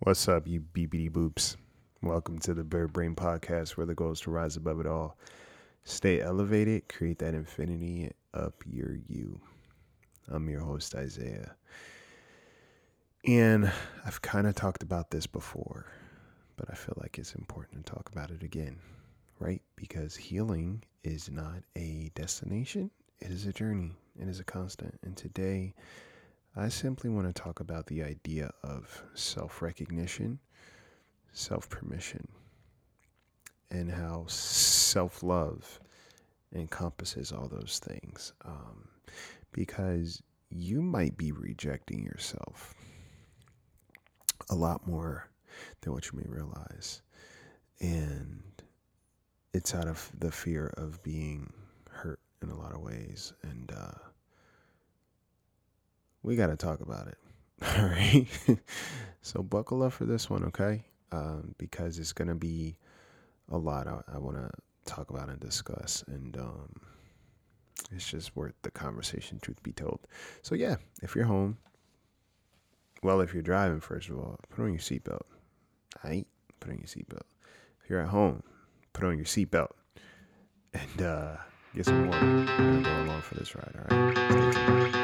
What's up, you BBD boops? Welcome to the Bird Brain Podcast, where the goal is to rise above it all. Stay elevated, create that infinity up your you. I'm your host, Isaiah. And I've kind of talked about this before, but I feel like it's important to talk about it again, right? Because healing is not a destination, it is a journey, it is a constant. And today, I simply want to talk about the idea of self recognition, self permission, and how self love encompasses all those things. Um, because you might be rejecting yourself a lot more than what you may realize. And it's out of the fear of being hurt in a lot of ways. And, uh, we got to talk about it. All right. so buckle up for this one, okay? Um, because it's going to be a lot I, I want to talk about and discuss. And um, it's just worth the conversation, truth be told. So, yeah, if you're home, well, if you're driving, first of all, put on your seatbelt. I ain't put on your seatbelt. If you're at home, put on your seatbelt and uh, get some water. We're going to go along for this ride, all right?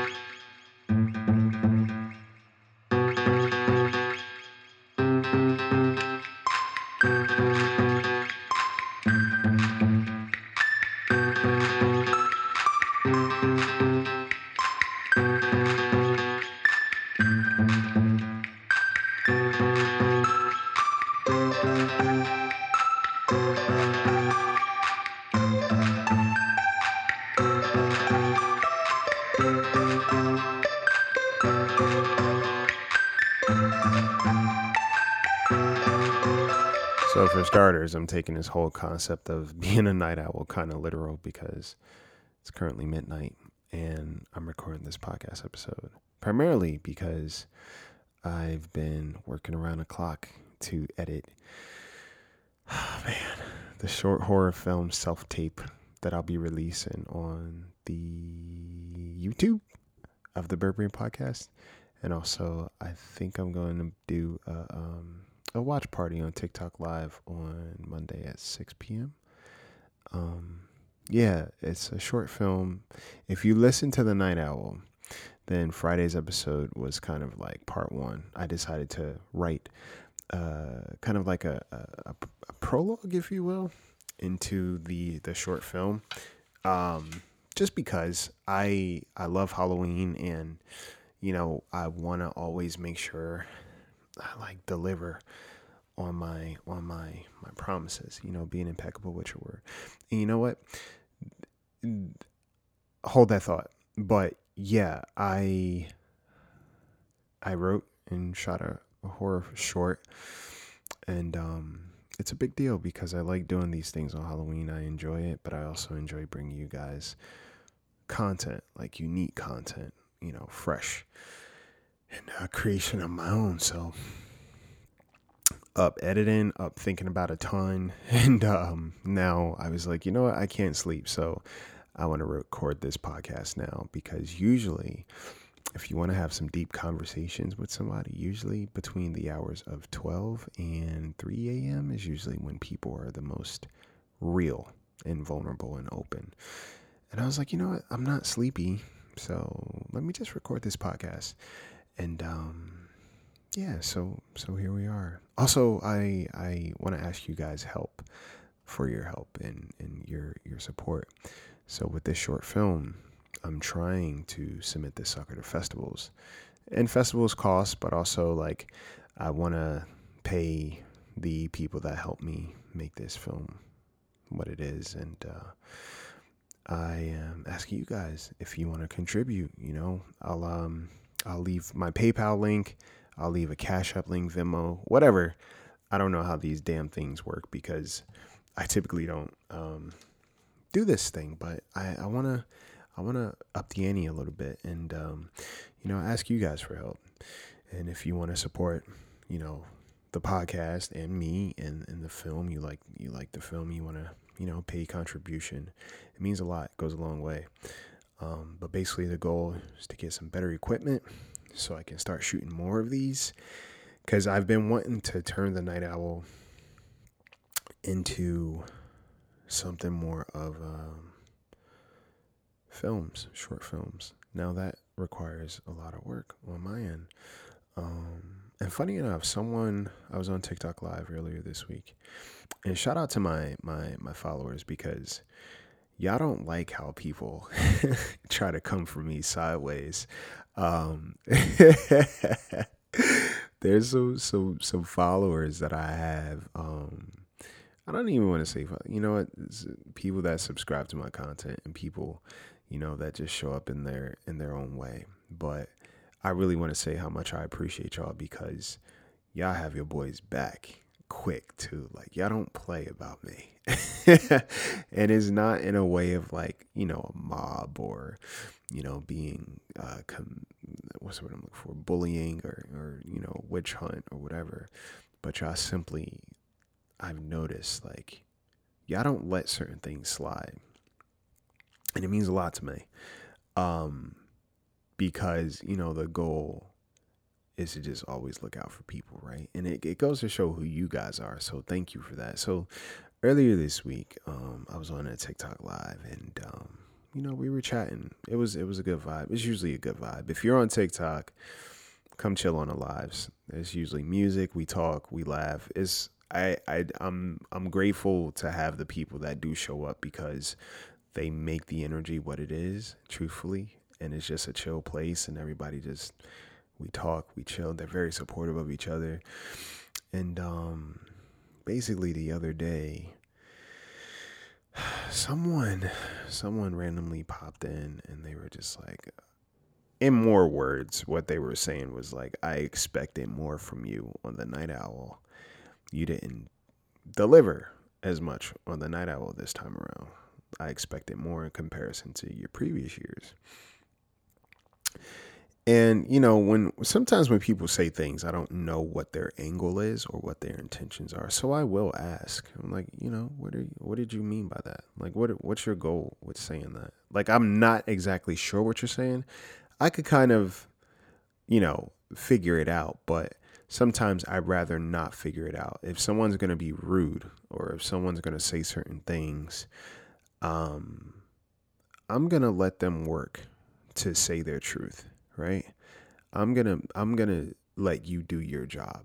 For starters, I'm taking this whole concept of being a night owl kind of literal because it's currently midnight and I'm recording this podcast episode primarily because I've been working around the clock to edit, oh, man, the short horror film self tape that I'll be releasing on the YouTube of the Brain podcast. And also, I think I'm going to do a, um, a watch party on TikTok Live on Monday at 6 p.m. Um, yeah, it's a short film. If you listen to The Night Owl, then Friday's episode was kind of like part one. I decided to write uh, kind of like a, a, a, prologue, if you will, into the the short film. Um, just because I I love Halloween and you know I want to always make sure I like deliver on my on my my promises. You know, being impeccable with your word. And you know what? Hold that thought. But yeah, I I wrote and shot a, a horror short, and um, it's a big deal because I like doing these things on Halloween. I enjoy it, but I also enjoy bringing you guys content, like unique content, you know, fresh and uh, creation of my own. So up editing, up thinking about a ton, and um, now I was like, you know what, I can't sleep, so I want to record this podcast now because usually, if you want to have some deep conversations with somebody, usually between the hours of 12 and 3 a.m. is usually when people are the most real and vulnerable and open. And I was like, you know what, I'm not sleepy, so let me just record this podcast. And um, yeah, so so here we are. Also, I I want to ask you guys help for your help and and your your support. So with this short film, I'm trying to submit this sucker to festivals. And festivals cost, but also like I want to pay the people that help me make this film what it is and uh, I am asking you guys if you want to contribute, you know. I'll um I'll leave my PayPal link I'll leave a Cash App link, Venmo, whatever. I don't know how these damn things work because I typically don't um, do this thing, but I, I wanna I wanna up the ante a little bit and um, you know ask you guys for help. And if you want to support, you know, the podcast and me and, and the film, you like you like the film, you want to you know pay contribution. It means a lot. It goes a long way. Um, but basically, the goal is to get some better equipment so I can start shooting more of these. because I've been wanting to turn the Night Owl into something more of um, films, short films. Now that requires a lot of work on my end. Um, and funny enough, someone I was on TikTok live earlier this week, and shout out to my my my followers because y'all don't like how people try to come for me sideways. Um, there's some some some followers that I have. Um, I don't even want to say, you know what, it's people that subscribe to my content and people, you know, that just show up in their in their own way. But I really want to say how much I appreciate y'all because y'all have your boys back quick too. Like y'all don't play about me. and it's not in a way of like, you know, a mob or, you know, being uh com- what's the word I'm looking for? Bullying or or, you know, witch hunt or whatever. But y'all simply I've noticed like y'all don't let certain things slide. And it means a lot to me. Um because you know the goal is to just always look out for people, right? And it, it goes to show who you guys are. So thank you for that. So earlier this week, um, I was on a TikTok live and um, you know, we were chatting. It was it was a good vibe. It's usually a good vibe. If you're on TikTok, come chill on the lives. There's usually music, we talk, we laugh. It's I, I I'm I'm grateful to have the people that do show up because they make the energy what it is, truthfully and it's just a chill place and everybody just we talk, we chill. They're very supportive of each other. And um basically the other day someone someone randomly popped in and they were just like in more words what they were saying was like I expected more from you on the night owl. You didn't deliver as much on the night owl this time around. I expected more in comparison to your previous years. And you know, when sometimes when people say things, I don't know what their angle is or what their intentions are. So I will ask. I'm like, you know, what are you, what did you mean by that? Like, what what's your goal with saying that? Like, I'm not exactly sure what you're saying. I could kind of, you know, figure it out, but sometimes I'd rather not figure it out. If someone's gonna be rude or if someone's gonna say certain things, um, I'm gonna let them work to say their truth right? I'm going to I'm going to let you do your job.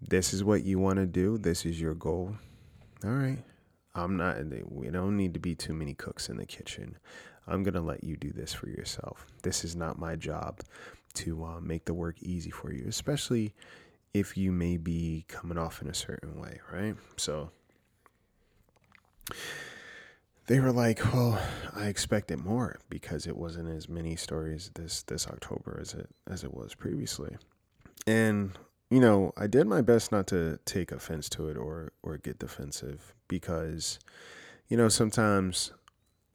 This is what you want to do. This is your goal. All right. I'm not we don't need to be too many cooks in the kitchen. I'm going to let you do this for yourself. This is not my job to uh, make the work easy for you, especially if you may be coming off in a certain way, right? So they were like, "Well, I expected more because it wasn't as many stories this this October as it as it was previously." And you know, I did my best not to take offense to it or or get defensive because you know, sometimes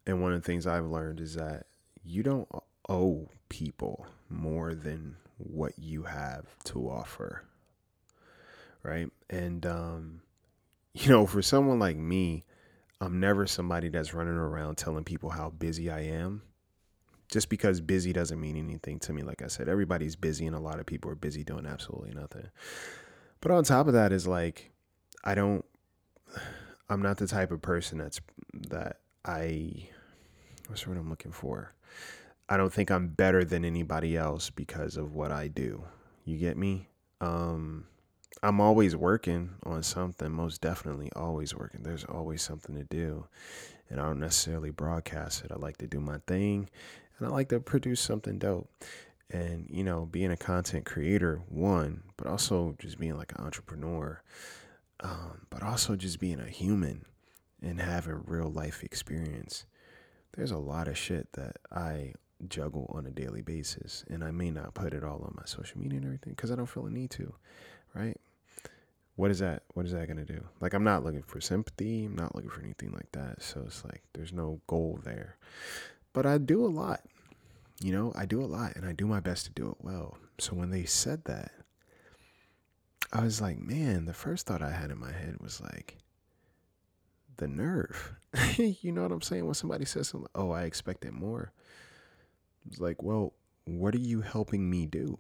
and one of the things I've learned is that you don't owe people more than what you have to offer. Right? And um you know, for someone like me, I'm never somebody that's running around telling people how busy I am. Just because busy doesn't mean anything to me. Like I said, everybody's busy and a lot of people are busy doing absolutely nothing. But on top of that is like I don't I'm not the type of person that's that I what's the word I'm looking for? I don't think I'm better than anybody else because of what I do. You get me? Um I'm always working on something, most definitely always working. There's always something to do. And I don't necessarily broadcast it. I like to do my thing and I like to produce something dope. And, you know, being a content creator, one, but also just being like an entrepreneur, um, but also just being a human and having real life experience. There's a lot of shit that I juggle on a daily basis. And I may not put it all on my social media and everything because I don't feel a need to, right? What is that what is that going to do? Like i'm not looking for sympathy i'm not looking for anything like that so it's like there's no goal there. But i do a lot you know i do a lot and i do my best to do it well. So when they said that i was like man the first thought i had in my head was like the nerve. You know what i'm saying? When somebody says something oh i expected more. It's like well what are you helping me do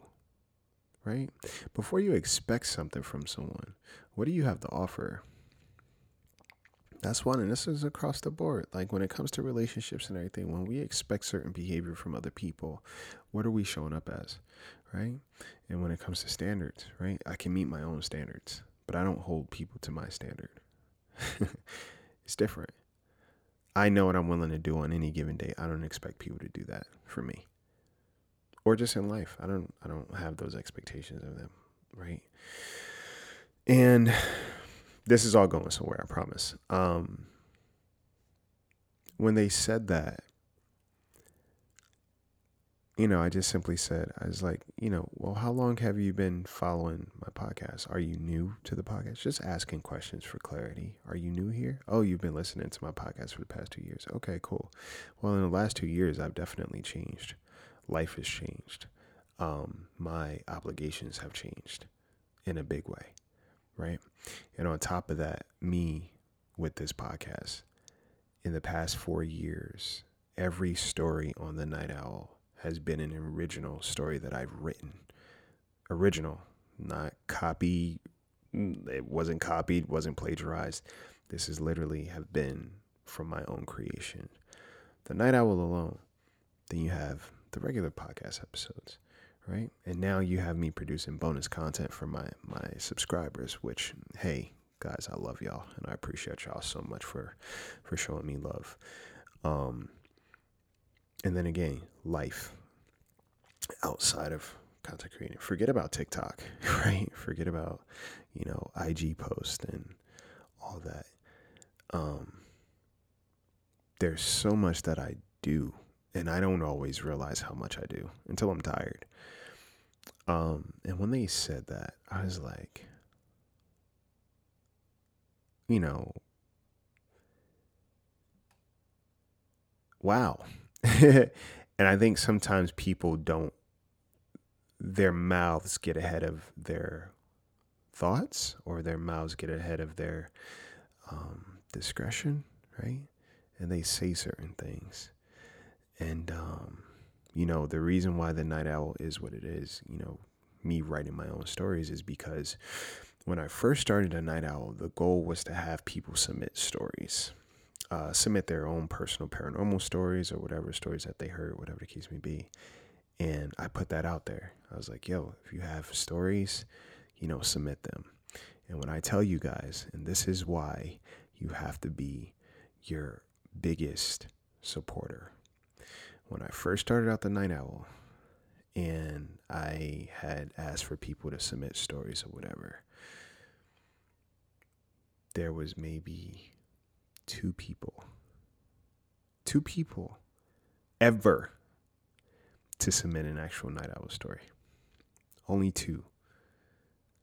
right? Before you expect something from someone, what do you have to offer? That's one, and this is across the board. Like when it comes to relationships and everything, when we expect certain behavior from other people, what are we showing up as, right? And when it comes to standards, right? I can meet my own standards, but I don't hold people to my standard. it's different. I know what I'm willing to do on any given day. I don't expect people to do that for me. Or just in life. I don't I don't have those expectations of them, right? And this is all going somewhere, I promise. Um, when they said that, you know, I just simply said, I was like, you know, well, how long have you been following my podcast? Are you new to the podcast? Just asking questions for clarity. Are you new here? Oh, you've been listening to my podcast for the past two years. Okay, cool. Well, in the last two years, I've definitely changed. Life has changed. Um, my obligations have changed in a big way right? And on top of that, me with this podcast, in the past four years, every story on the Night Owl has been an original story that I've written. Original, not copy. It wasn't copied, wasn't plagiarized. This is literally have been from my own creation. The Night Owl alone. Then you have the regular podcast episodes right? And now you have me producing bonus content for my my subscribers, which hey, guys, I love y'all and I appreciate y'all so much for for showing me love. Um and then again, life outside of content creating. Forget about TikTok, right? Forget about, you know, IG post and all that. Um there's so much that I do and I don't always realize how much I do until I'm tired. Um, and when they said that, I was like, you know, wow. and I think sometimes people don't, their mouths get ahead of their thoughts or their mouths get ahead of their um, discretion, right? And they say certain things. And, um, you know, the reason why the night owl is what it is, you know, me writing my own stories is because when I first started a night owl, the goal was to have people submit stories, uh, submit their own personal paranormal stories or whatever stories that they heard, whatever the case may be. And I put that out there. I was like, yo, if you have stories, you know, submit them. And when I tell you guys, and this is why you have to be your biggest supporter when I first started out the Night Owl, and I had asked for people to submit stories or whatever, there was maybe two people, two people ever to submit an actual Night Owl story. Only two.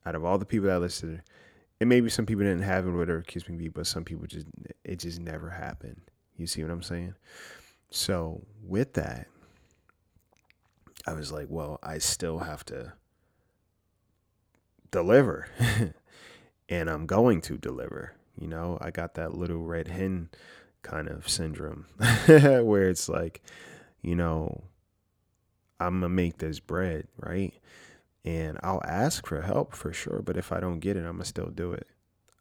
Out of all the people that listed, and maybe some people didn't have it, whatever kiss me be, but some people just it just never happened. You see what I'm saying? So, with that, I was like, well, I still have to deliver. and I'm going to deliver. You know, I got that little red hen kind of syndrome where it's like, you know, I'm going to make this bread, right? And I'll ask for help for sure, but if I don't get it, I'm going to still do it.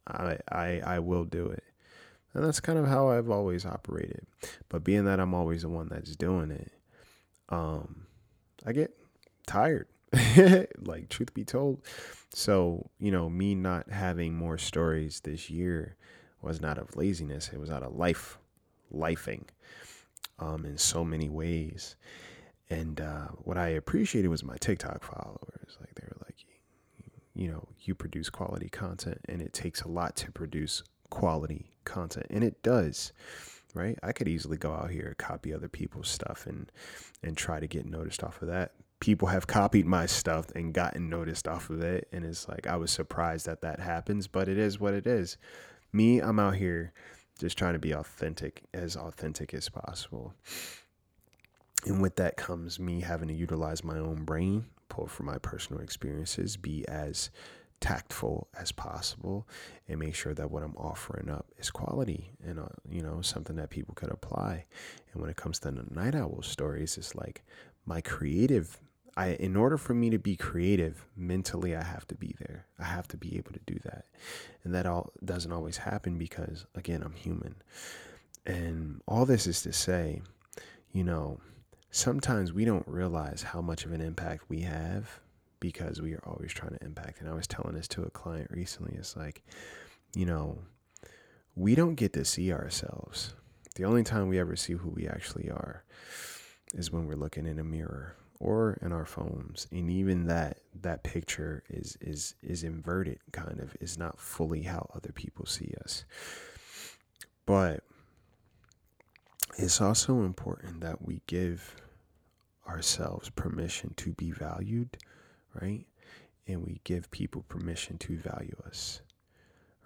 I, I I will do it. And that's kind of how I've always operated. But being that I'm always the one that's doing it, um, I get tired. like truth be told. So, you know, me not having more stories this year was not of laziness. It was out of life, lifing um, in so many ways. And uh, what I appreciated was my TikTok followers. Like they were like, you know, you produce quality content and it takes a lot to produce quality content and it does right? I could easily go out here copy other people's stuff and and try to get noticed off of that. People have copied my stuff and gotten noticed off of it and it's like i was surprised that that happens but it is what it is. Me i'm out here just trying to be authentic as authentic as possible. And with that comes me having to utilize my own brain pull from my personal experiences be as tactful as possible and make sure that what I'm offering up is quality and uh, you know something that people could apply. And when it comes to the night owl stories, it's like my creative I in order for me to be creative mentally I have to be there. I have to be able to do that. And that all doesn't always happen because again, I'm human. And all this is to say, you know, sometimes we don't realize how much of an impact we have because we are always trying to impact. And I was telling this to a client recently. It's like, you know, we don't get to see ourselves. The only time we ever see who we actually are is when we're looking in a mirror or in our phones and even that that picture is is is inverted kind of is not fully how other people see us but it's also important that we give ourselves permission to be valued right? And we give people permission to value us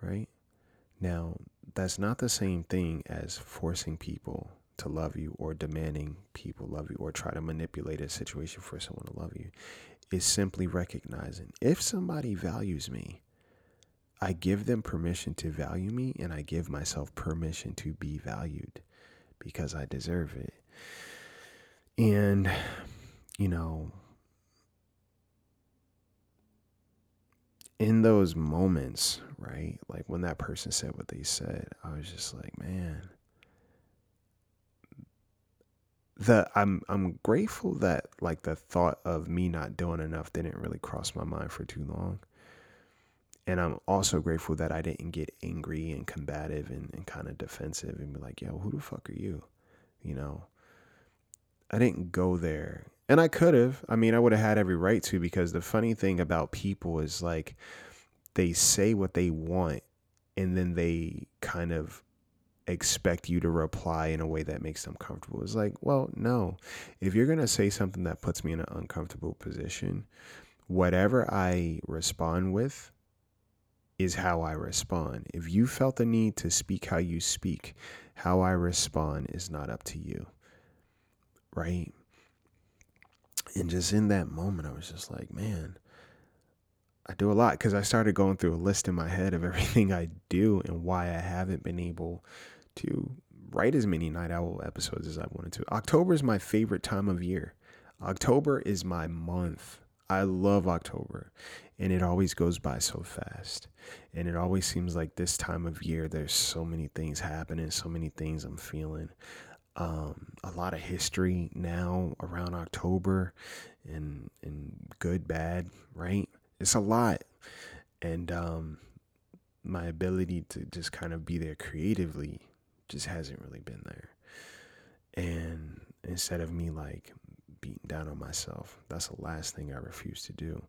right? Now that's not the same thing as forcing people to love you or demanding people love you or try to manipulate a situation for someone to love you. Is simply recognizing if somebody values me, I give them permission to value me and I give myself permission to be valued because I deserve it. And, you know, in those moments, right? Like when that person said what they said, I was just like, man, the I'm I'm grateful that like the thought of me not doing enough didn't really cross my mind for too long. And I'm also grateful that I didn't get angry and combative and, and kind of defensive and be like, yo, who the fuck are you? You know, I didn't go there. And I could have. I mean, I would have had every right to because the funny thing about people is like they say what they want and then they kind of expect you to reply in a way that makes them comfortable. It's like, well, no. If you're going to say something that puts me in an uncomfortable position, whatever I respond with is how I respond. If you felt the need to speak how you speak, how I respond is not up to you. Right? And just in that moment, I was just like, man, I do a lot because I started going through a list in my head of everything I do and why I haven't been able to write as many Night Owl episodes as I wanted to. October is my favorite time of year. October is my month. I love October, and it always goes by so fast. And it always seems like this time of year, there's so many things happening, so many things I'm feeling. Um, a lot of history now around October, and and good, bad, right? It's a lot, and um, my ability to just kind of be there creatively just hasn't really been there. And instead of me like beating down on myself, that's the last thing I refuse to do.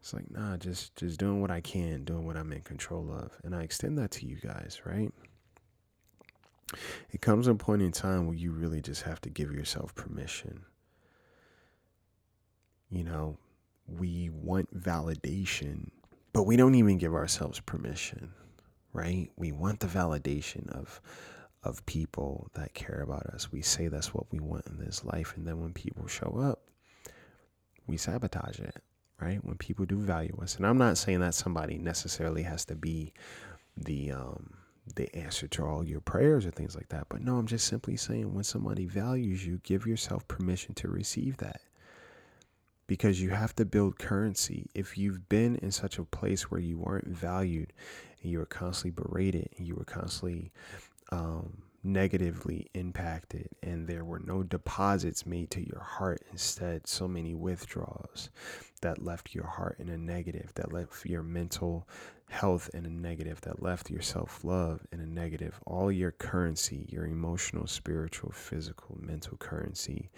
It's like, nah, just just doing what I can, doing what I'm in control of. And I extend that to you guys, right? It comes a point in time where you really just have to give yourself permission. You know, we want validation, but we don't even give ourselves permission, right? We want the validation of of people that care about us. We say that's what we want in this life. And then when people show up, we sabotage it, right? When people do value us. And I'm not saying that somebody necessarily has to be the, um, the answer to all your prayers or things like that. But no, I'm just simply saying when somebody values you, give yourself permission to receive that. Because you have to build currency. If you've been in such a place where you weren't valued and you were constantly berated and you were constantly um, negatively impacted and there were no deposits made to your heart instead so many withdrawals that left your heart in a negative that left your mental health in a negative that left your self-love in a negative. All your currency your emotional spiritual physical mental currency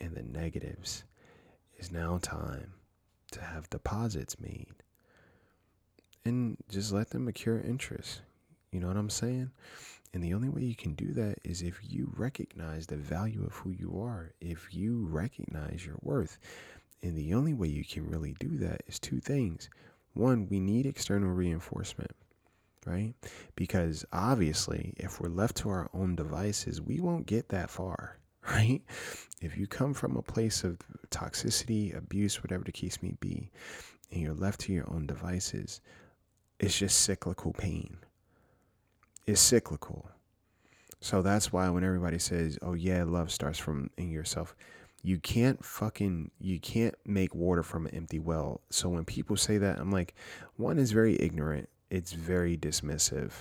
in the negatives is now time to have deposits made and just let them accrue interest. You know what i'm saying? And the only way you can do that is if you recognize the value of who you are, if you recognize your worth. And the only way you can really do that is two things. One, we need external reinforcement, right? Because obviously, if we're left to our own devices, we won't get that far, right? If you come from a place of toxicity, abuse, whatever the case may be, and you're left to your own devices, it's just cyclical pain, It's cyclical. So that's why when everybody says, "Oh yeah, love starts from in yourself," You can't fucking you can't make water from an empty well. So when people say that, I'm like, one is very ignorant. It's very dismissive.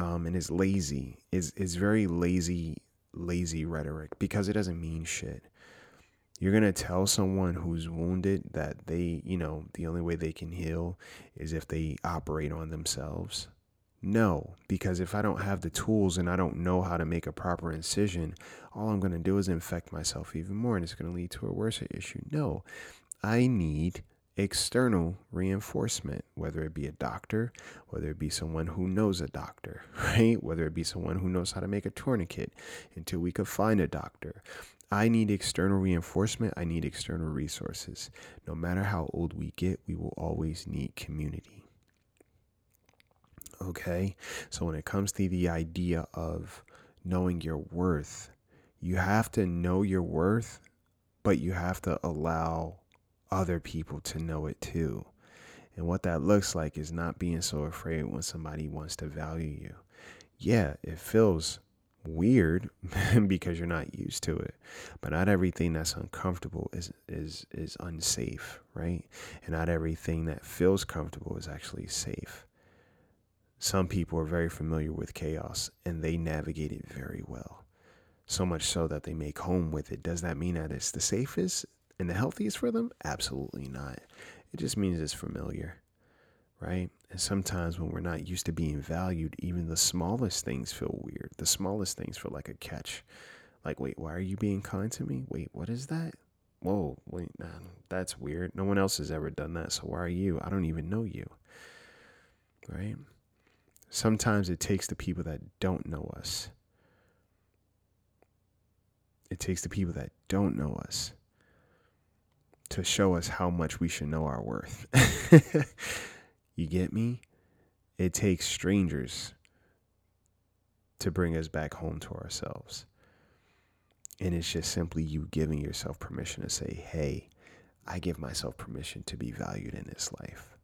Um, and it's lazy. Is is very lazy, lazy rhetoric because it doesn't mean shit. You're gonna tell someone who's wounded that they, you know, the only way they can heal is if they operate on themselves. No, because if I don't have the tools and I don't know how to make a proper incision, all I'm going to do is infect myself even more and it's going to lead to a worse issue. No, I need external reinforcement, whether it be a doctor, whether it be someone who knows a doctor, right? Whether it be someone who knows how to make a tourniquet until we could find a doctor. I need external reinforcement. I need external resources. No matter how old we get, we will always need community. Okay. So when it comes to the idea of knowing your worth, you have to know your worth, but you have to allow other people to know it too. And what that looks like is not being so afraid when somebody wants to value you. Yeah, it feels weird because you're not used to it. But not everything that's uncomfortable is is is unsafe, right? And not everything that feels comfortable is actually safe some people are very familiar with chaos and they navigate it very well. So much so that they make home with it. Does that mean that it's the safest and the healthiest for them? Absolutely not. It just means it's familiar, right? And sometimes when we're not used to being valued, even the smallest things feel weird. The smallest things feel like a catch. Like, wait, why are you being kind to me? Wait, what is that? Whoa, wait, nah, that's weird. No one else has ever done that. So why are you? I don't even know you. Right? Sometimes it takes the people that don't know us. It takes the people that don't know us to show us how much we should know our worth. you get me? It takes strangers to bring us back home to ourselves. And it's just simply you giving yourself permission to say, hey, I give myself permission to be valued in this life.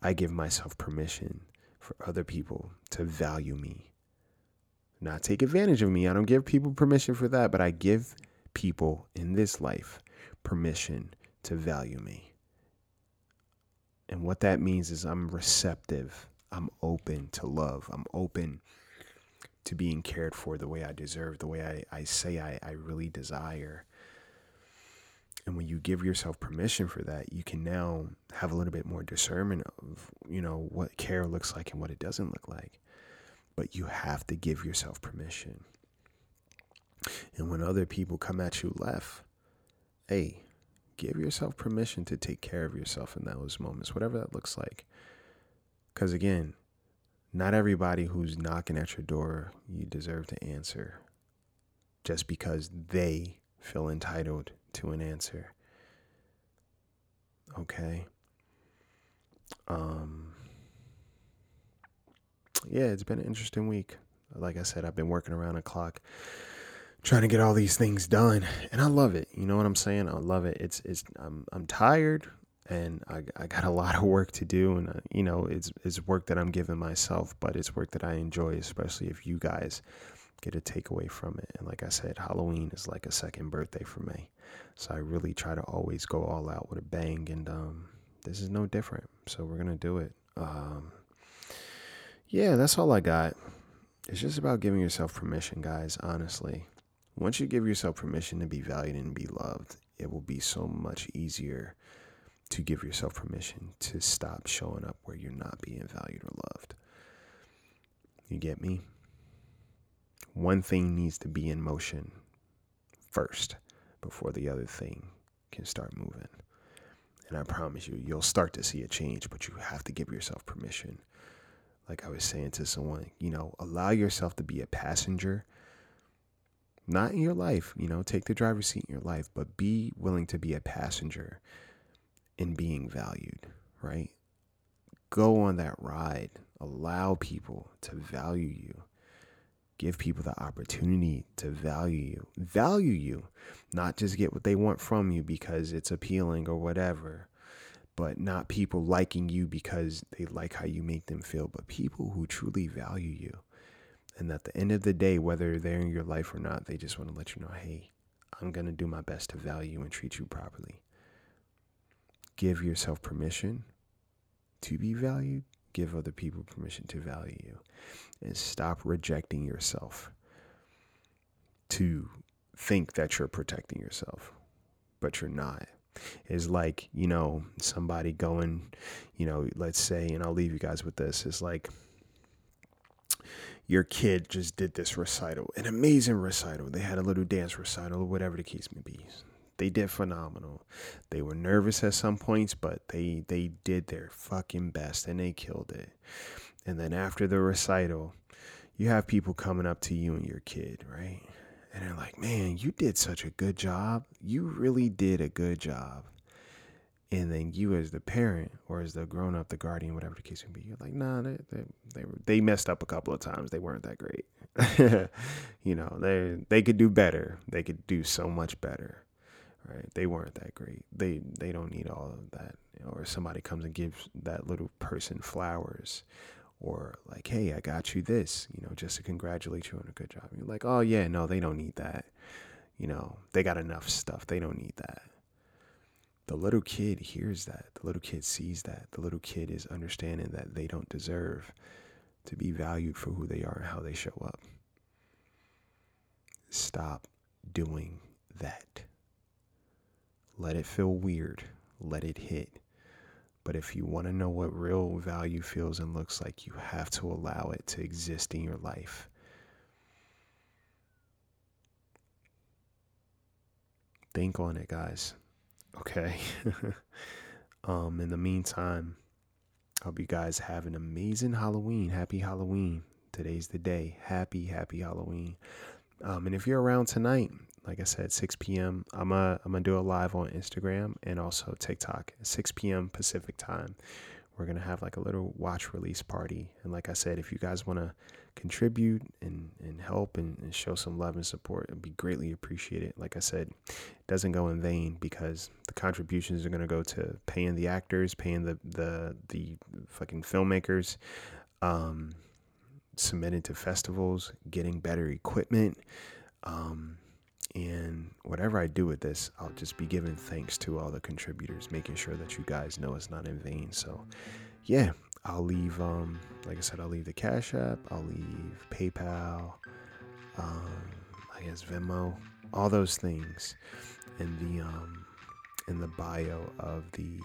I give myself permission for other people to value me, not take advantage of me. I don't give people permission for that, but I give people in this life permission to value me. And what that means is I'm receptive, I'm open to love, I'm open to being cared for the way I deserve, the way I, I say I, I really desire. And when you give yourself permission for that, you can now have a little bit more discernment of, you know, what care looks like and what it doesn't look like. But you have to give yourself permission. And when other people come at you left, hey, give yourself permission to take care of yourself in those moments, whatever that looks like. Because again, not everybody who's knocking at your door you deserve to answer just because they feel entitled to an answer. Okay. Um yeah, it's been an interesting week. Like I said, I've been working around the clock trying to get all these things done and I love it. You know what I'm saying? I love it. It's it's I'm I'm tired and I, I got a lot of work to do and uh, you know it's it's work that I'm giving myself but it's work that I enjoy especially if you guys get a takeaway from it and like I said Halloween is like a second birthday for me so I really try to always go all out with a bang, and um, this is no different. So we're gonna do it. Um, yeah, that's all I got. It's just about giving yourself permission, guys. Honestly, once you give yourself permission to be valued and be loved, it will be so much easier to give yourself permission to stop showing up where you're not being valued or loved. You get me? One thing needs to be in motion first before the other thing can start moving. And I promise you, you'll start to see a change, but you have to give yourself permission. Like I was saying to someone, you know, allow yourself to be a passenger, not in your life, you know, take the driver's seat in your life, but be willing to be a passenger in being valued, right? Go on that ride. Allow people to value you give people the opportunity to value you. Value you, not just get what they want from you because it's appealing or whatever, but not people liking you because they like how you make them feel, but people who truly value you. And at the end of the day, whether they're in your life or not, they just want to let you know, hey, I'm going to do my best to value and treat you properly. Give yourself permission to be valued. Give other people permission to value you. And stop rejecting yourself to think that you're protecting yourself, but you're not. Is like, you know, somebody going, you know, let's say, and I'll leave you guys with this, is like, your kid just did this recital, an amazing recital. They had a little dance recital or whatever the case may be. They did phenomenal. They were nervous at some points, but they they did their fucking best and they killed it. And then after the recital, you have people coming up to you and your kid, right? And they're like, "Man, you did such a good job. You really did a good job." and then you as the parent or as the grown up, the guardian, whatever the case may be, you're like, nah, they they they, were, they messed up a couple of times. They weren't that great. you know, they they could do better. They could do so much better. Right? They weren't that great. They they don't need all of that. Or somebody comes and gives that little person flowers. Or like, hey, I got you this, you know, just to congratulate you on a good job. You're like, oh yeah, no, they don't need that. You know, they got enough stuff. They don't need that the little kid hears that. The little kid sees that. The little kid is understanding that they don't deserve to be valued for who they are and how they show up. Stop doing that. Let it feel weird. Let it hit. But if you want to know what real value feels and looks like, you have to allow it to exist in your life. Think on it, guys. Okay. um, in the meantime, I hope you guys have an amazing Halloween. Happy Halloween. Today's the day. Happy, happy Halloween. Um, and if you're around tonight, like I said, 6 p.m., I'm going I'm to do a live on Instagram and also TikTok, 6 p.m. Pacific time we're to have like a little watch release party. And like I said, if you guys want to contribute and, and help and, and, show some love and support, it'd be greatly appreciated. Like I said, it doesn't go in vain because the contributions are to go to paying the actors, paying the, the, the fucking filmmakers, um, submitting to festivals, getting better equipment, um, and whatever I do with this, I'll just be giving thanks to all the contributors, making sure that you guys know it's not in vain. So, yeah, I'll leave, um, like I said, I'll leave the Cash App, I'll leave PayPal, um, I guess Venmo, all those things in the, um, in the bio of the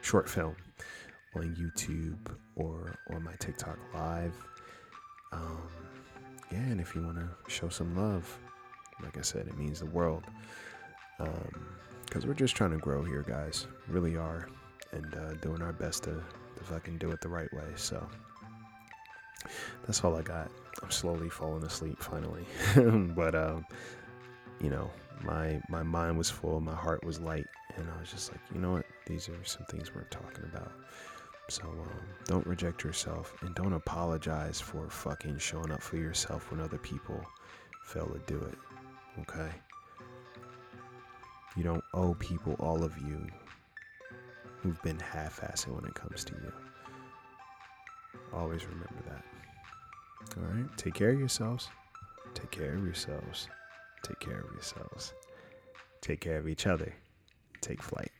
short film on YouTube or on my TikTok live. Um, yeah, and if you want to show some love, like I said, it means the world. Because um, we're just trying to grow here, guys. Really are. And uh, doing our best to, to fucking do it the right way. So that's all I got. I'm slowly falling asleep finally. but, um, you know, my my mind was full, my heart was light, and I was just like, you know what? These are some things we're talking about. So um, don't reject yourself and don't apologize for fucking showing up for yourself when other people fail to do it. Okay? You don't owe people all of you who've been half assed when it comes to you. Always remember that. All right? Take care of yourselves. Take care of yourselves. Take care of yourselves. Take care of each other. Take flight.